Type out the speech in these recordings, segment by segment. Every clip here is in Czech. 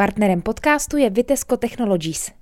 Partnerem podcastu je Vitesco Technologies.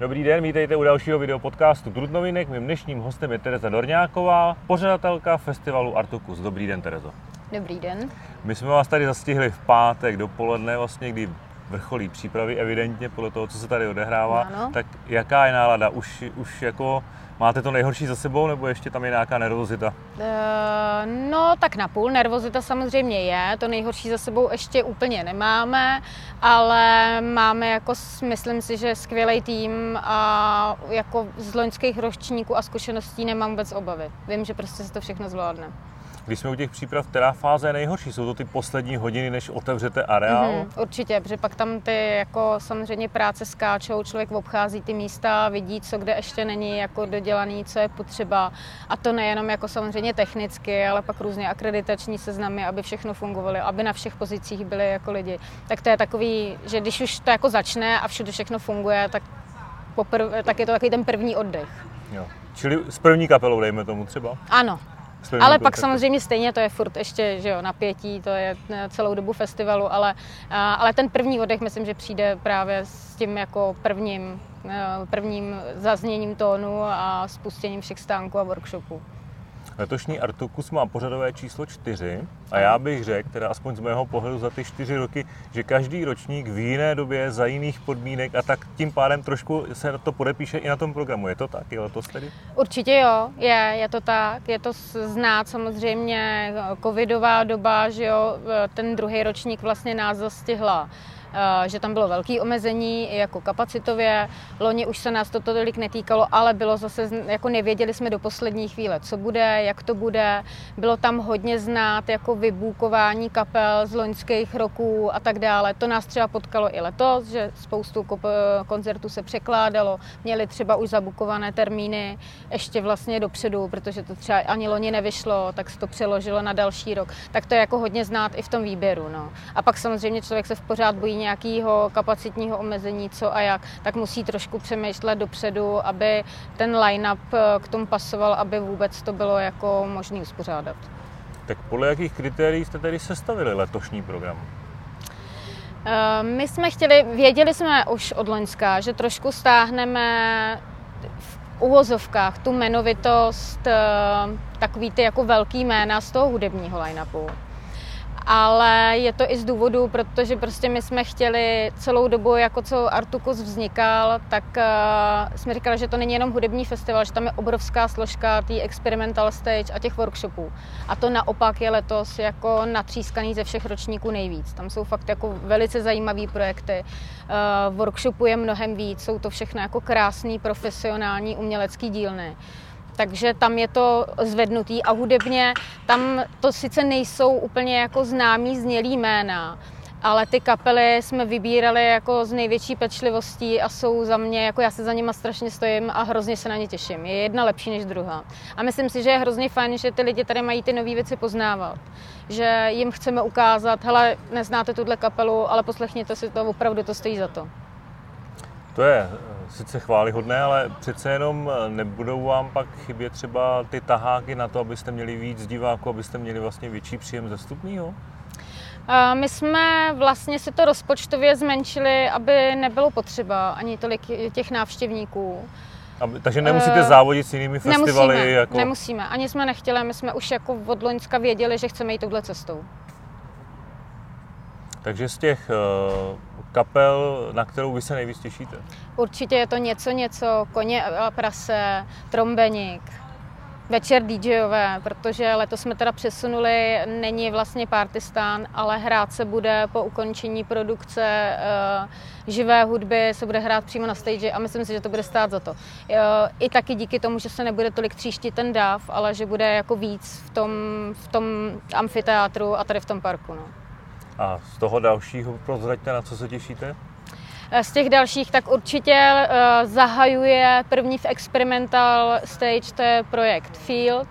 Dobrý den, vítejte u dalšího videopodcastu Trudnovinek. Mým dnešním hostem je Tereza Dorňáková, pořadatelka festivalu Artukus. Dobrý den, Terezo. Dobrý den. My jsme vás tady zastihli v pátek dopoledne, vlastně, kdy vrcholí přípravy evidentně podle toho, co se tady odehrává. Ano. Tak jaká je nálada? Už, už jako máte to nejhorší za sebou, nebo ještě tam je nějaká nervozita? Eh, No, tak na půl. Nervozita samozřejmě je. To nejhorší za sebou ještě úplně nemáme, ale máme jako, myslím si, že skvělý tým a jako z loňských ročníků a zkušeností nemám vůbec obavy. Vím, že prostě se to všechno zvládne. Když jsme u těch příprav, která fáze je nejhorší? Jsou to ty poslední hodiny, než otevřete areál? Mhm, určitě, protože pak tam ty jako samozřejmě práce skáčou, člověk obchází ty místa, vidí, co kde ještě není jako dodělaný, co je potřeba. A to nejenom jako samozřejmě technicky, ale pak různě akreditační seznamy, aby všechno fungovalo, aby na všech pozicích byli jako lidi. Tak to je takový, že když už to jako začne a všude všechno funguje, tak, poprv, tak je to takový ten první oddech. Jo. Čili s první kapelou, dejme tomu třeba? Ano, ale pak samozřejmě stejně to je furt ještě že jo, napětí, to je eh, celou dobu festivalu, ale, a, ale ten první oddech myslím, že přijde právě s tím jako prvním, eh, prvním zazněním tónu a spustěním všech stánků a workshopů. Letošní Artukus má pořadové číslo 4 a já bych řekl, teda aspoň z mého pohledu za ty čtyři roky, že každý ročník v jiné době, za jiných podmínek a tak tím pádem trošku se to podepíše i na tom programu. Je to tak? Je letos tedy? Určitě jo, je, je to tak, je to znát samozřejmě covidová doba, že jo, ten druhý ročník vlastně nás zastihla že tam bylo velké omezení jako kapacitově. Loni už se nás to tolik netýkalo, ale bylo zase, jako nevěděli jsme do poslední chvíle, co bude, jak to bude. Bylo tam hodně znát jako vybůkování kapel z loňských roků a tak dále. To nás třeba potkalo i letos, že spoustu kop- koncertů se překládalo, měli třeba už zabukované termíny ještě vlastně dopředu, protože to třeba ani loni nevyšlo, tak se to přeložilo na další rok. Tak to je jako hodně znát i v tom výběru. No. A pak samozřejmě člověk se v pořád bojí nějakého kapacitního omezení, co a jak, tak musí trošku přemýšlet dopředu, aby ten line-up eh, k tomu pasoval, aby vůbec to bylo jako možné uspořádat. Tak podle jakých kritérií jste tedy sestavili letošní program? Eh, My jsme chtěli, věděli jsme už od Loňska, že trošku stáhneme v uvozovkách tu jmenovitost, eh, takový ty jako velký jména z toho hudebního line-upu. Ale je to i z důvodu, protože prostě my jsme chtěli celou dobu, jako co Artukus vznikal, tak uh, jsme říkali, že to není jenom hudební festival, že tam je obrovská složka té experimental stage a těch workshopů. A to naopak je letos jako natřískaný ze všech ročníků nejvíc. Tam jsou fakt jako velice zajímavé projekty. Uh, workshopu je mnohem víc, jsou to všechno jako krásný, profesionální umělecký dílny takže tam je to zvednutý a hudebně tam to sice nejsou úplně jako známý znělý jména, ale ty kapely jsme vybírali jako z největší pečlivostí a jsou za mě, jako já se za nima strašně stojím a hrozně se na ně těším. Je jedna lepší než druhá. A myslím si, že je hrozně fajn, že ty lidi tady mají ty nové věci poznávat. Že jim chceme ukázat, hele, neznáte tuhle kapelu, ale poslechněte si to, opravdu to stojí za to. To je sice chválihodné, ale přece jenom eh, nebudou vám pak chybět třeba ty taháky na to, abyste měli víc diváků, abyste měli vlastně větší příjem ze vstupního? A My jsme vlastně si to rozpočtově zmenšili, aby nebylo potřeba ani tolik těch návštěvníků. Aby, takže nemusíte Eh, závodit s jinými festivaly? Nemusíme, jako... nemusíme. Ani jsme nechtěli, my jsme už jako od Loňska věděli, že chceme jít touhle cestou. Takže z těch kapel, na kterou vy se nejvíc těšíte? Určitě je to něco, něco, koně a prase, trombeník, večer DJové, protože letos jsme teda přesunuli, není vlastně partystán, ale hrát se bude po ukončení produkce eh, živé hudby, se bude hrát přímo na stage a myslím si, že to bude stát za to. Eh, I taky díky tomu, že se nebude tolik tříštit ten dáv, ale že bude jako víc v tom, v tom amfiteátru a tady v tom parku. No. A z toho dalšího prozraďte, na co se těšíte? Z těch dalších tak určitě uh, zahajuje první v experimental stage, to je projekt Field.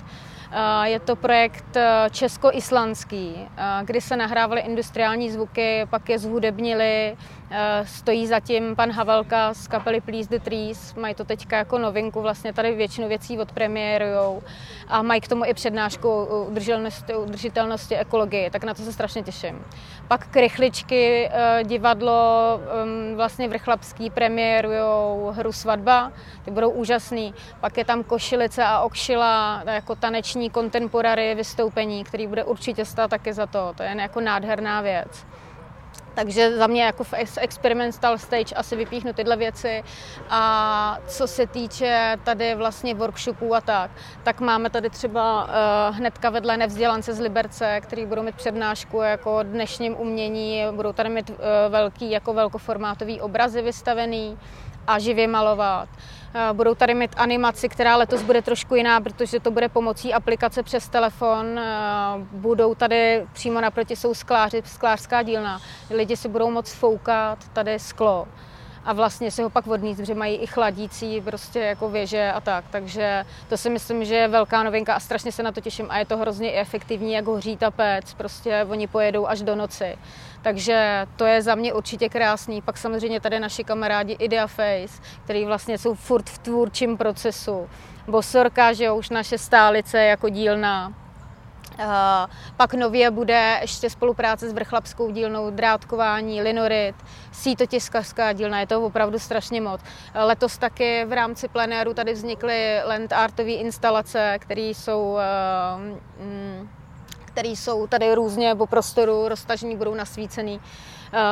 Uh, je to projekt uh, česko-islandský, uh, kdy se nahrávaly industriální zvuky, pak je zhudebnili Eh, stojí zatím pan Havelka z kapely Please the Trees, mají to teďka jako novinku, vlastně tady většinu věcí odpremiérujou a mají k tomu i přednášku udržitelnosti, udržitelnosti ekologie, tak na to se strašně těším. Pak krychličky, eh, divadlo ehm, vlastně vrchlapský premiérujou hru Svatba, ty budou úžasný. Pak je tam Košilice a Okšila, jako taneční contemporary vystoupení, který bude určitě stát taky za to, to je jako nádherná věc. Takže za mě jako v experimental stage asi vypíchnu tyhle věci. A co se týče tady vlastně workshopů a tak, tak máme tady třeba uh, hnedka vedle nevzdělance z Liberce, který budou mít přednášku jako dnešním umění, budou tady mít uh, velký jako velkoformátový obrazy vystavený a živě malovat. Eh, budou tady mít animaci, která letos bude trošku jiná, protože to bude pomocí aplikace přes telefon. Eh, budou tady přímo naproti jsou skláři, sklářská dílna. Lidi si budou moct foukat tady sklo a vlastně si ho pak odníst, protože mají i chladící prostě jako věže a tak. Takže to si myslím, že je velká novinka a strašně se na to těším a je to hrozně efektivní, jak hoří ta pec, prostě oni pojedou až do noci. Takže to je za mě určitě krásný. Pak samozřejmě tady naši kamarádi Ideaface, který vlastně jsou furt v tvůrčím procesu. Bosorka, že jo, už naše stálice jako dílna, pak nově bude ještě spolupráce s vrchlapskou dílnou, drátkování, linorit, sítotiskařská dílna, je to opravdu strašně moc. Letos taky v rámci plenéru tady vznikly land artové instalace, které jsou mm, které jsou tady různě po prostoru roztažení, budou nasvícený.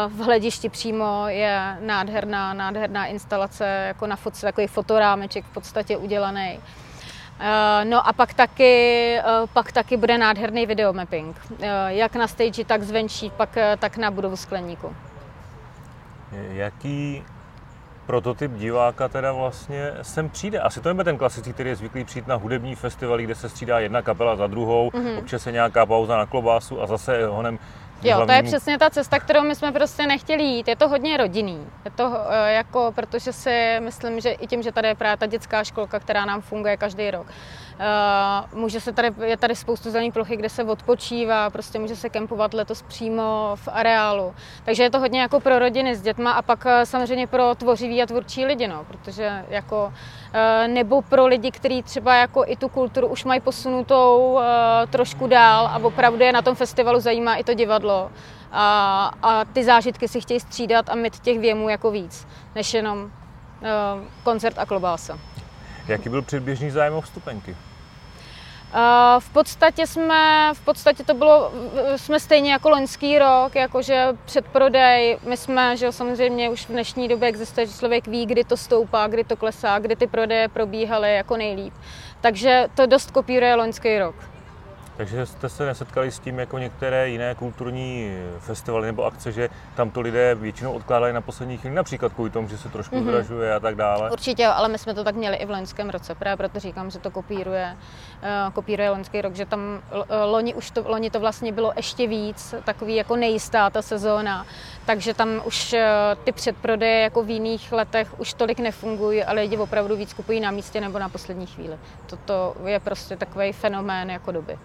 V hledišti přímo je nádherná, nádherná instalace, jako na fotce, takový fotorámeček v podstatě udělaný. Eh, no a pak taky, eh, pak taky bude nádherný videomapping, eh, jak na stage, tak zvenčí, pak, tak na budovu skleníku. Jaký prototyp diváka teda vlastně sem přijde. Asi to je ten klasický, který je zvyklý přijít na hudební festivaly, kde se střídá jedna kapela za druhou, mm-hmm. občas je nějaká pauza na klobásu a zase honem Jo, hlavní... to je přesně ta cesta, kterou my jsme prostě nechtěli jít. Je to hodně rodinný. Je to uh, jako, protože si myslím, že i tím, že tady je právě ta dětská školka, která nám funguje každý rok, Uh, může se tady, je tady spoustu zelených plochy, kde se odpočívá, prostě může se kempovat letos přímo v areálu. Takže je to hodně jako pro rodiny s dětma a pak uh, samozřejmě pro tvořivý a tvůrčí lidi, no, protože jako uh, nebo pro lidi, kteří třeba jako i tu kulturu už mají posunutou trošku dál a opravdu je na tom festivalu zajímá i to divadlo. A, a ty zážitky si chtějí střídat a mít těch věmů jako víc, než jenom koncert a klobása. Jaký byl předběžný zájem o vstupenky? V podstatě jsme, v podstatě to bylo, jsme stejně jako loňský rok, jakože předprodej, my jsme, že samozřejmě už v dnešní době existuje, že člověk ví, kdy to stoupá, kdy to klesá, kdy ty prodeje probíhaly jako nejlíp. Takže to dost kopíruje loňský rok. Takže jste se nesetkali s tím jako některé jiné kulturní festivaly nebo akce, že tam to lidé většinou odkládají na poslední chvíli, například kvůli tomu, že se trošku mm-hmm. zdražuje a tak dále? Určitě, ale my jsme to tak měli i v loňském roce, právě proto říkám, že to kopíruje, uh, kopíruje loňský rok, že tam uh, loni, už to, loni to vlastně bylo ještě víc, takový jako nejistá ta sezóna, takže tam už uh, ty předprodeje jako v jiných letech už tolik nefungují, ale lidi opravdu víc kupují na místě nebo na poslední chvíli. Toto je prostě takový fenomén jako doby.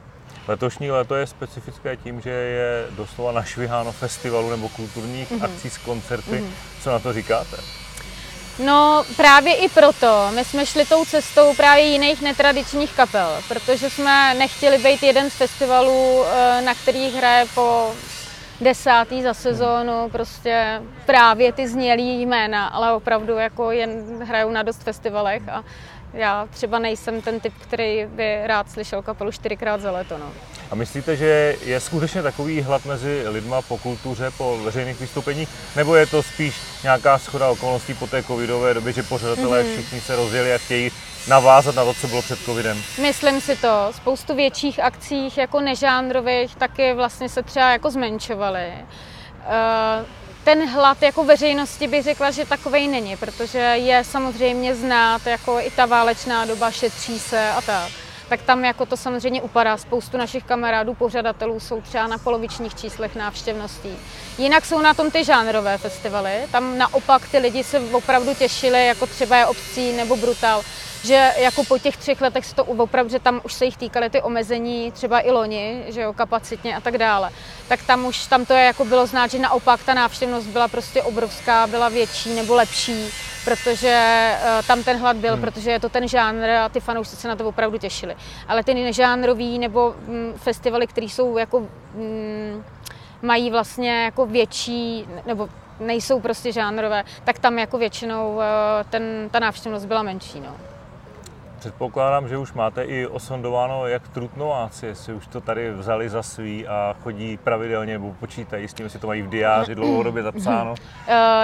Letošní léto je specifické tím, že je doslova našviháno festivalu nebo kulturních mm-hmm. akcí s koncerty. Mm-hmm. Co na to říkáte? No právě i proto. My jsme šli tou cestou právě jiných netradičních kapel, protože jsme nechtěli být jeden z festivalů, eh, na kterých hraje po desátý za sezónu prostě právě ty znělý jména, ale opravdu jako jen hrajou na dost festivalech a já třeba nejsem ten typ, který by rád slyšel kapelu čtyřikrát za leto. No. A myslíte, že je skutečně takový hlad mezi lidma po kultuře, po veřejných vystoupeních, nebo je to spíš nějaká schoda okolností po té covidové době, že pořadatelé mm-hmm. všichni se rozjeli a chtějí navázat na to, co bylo před covidem? Myslím si to. Spoustu větších akcích, jako nežánrových, taky vlastně se třeba jako zmenšovaly. Uh, ten hlad jako veřejnosti bych řekla, že takovej není, protože je samozřejmě znát jako i ta válečná doba, šetří se a tak. tak tam jako to samozřejmě upadá. Spoustu našich kamarádů, pořadatelů jsou třeba na polovičních číslech návštěvností. Jinak jsou na tom ty žánrové festivaly, tam naopak ty lidi se opravdu těšili, jako třeba je Obcí nebo Brutal, že jako po těch třech letech se to opravdu, že tam už se jich týkaly ty omezení, třeba i loni, že jo, kapacitně a tak dále, tak tam už, tam to je jako bylo znát, že naopak ta návštěvnost byla prostě obrovská, byla větší nebo lepší, protože uh, tam ten hlad byl, hmm. protože je to ten žánr a ty fanoušci se na to opravdu těšili. Ale ty nežánrový nebo mm, festivaly, které jsou jako mm, mají vlastně jako větší, nebo nejsou prostě žánrové, tak tam jako většinou uh, ten, ta návštěvnost byla menší. No. Předpokládám, že už máte i osondováno, jak trutnováci, jestli už to tady vzali za svý a chodí pravidelně nebo počítají s tím, jestli to mají v diáři dlouhodobě zapsáno. Uh,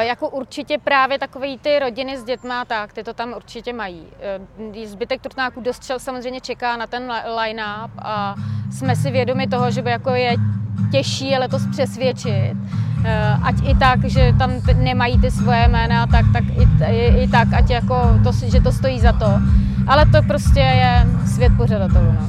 jako určitě právě takové ty rodiny s dětma, tak ty to tam určitě mají. Uh, zbytek trutnáků dost samozřejmě čeká na ten line-up a jsme si vědomi toho, že by jako je těžší je letos přesvědčit. Eh, ať i tak, že tam nemají ty svoje jména, tak, tak i, i, i tak, ať jako to, že to stojí za to. Ale to prostě je svět pořadatelů. No.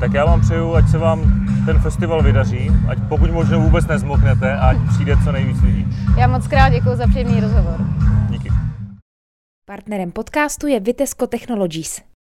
Tak já vám přeju, ať se vám ten festival vydaří, ať pokud možno vůbec nezmoknete a ať přijde co nejvíc lidí. Já moc krát děkuji za příjemný rozhovor. Díky. Partnerem podcastu je Vitesco Technologies.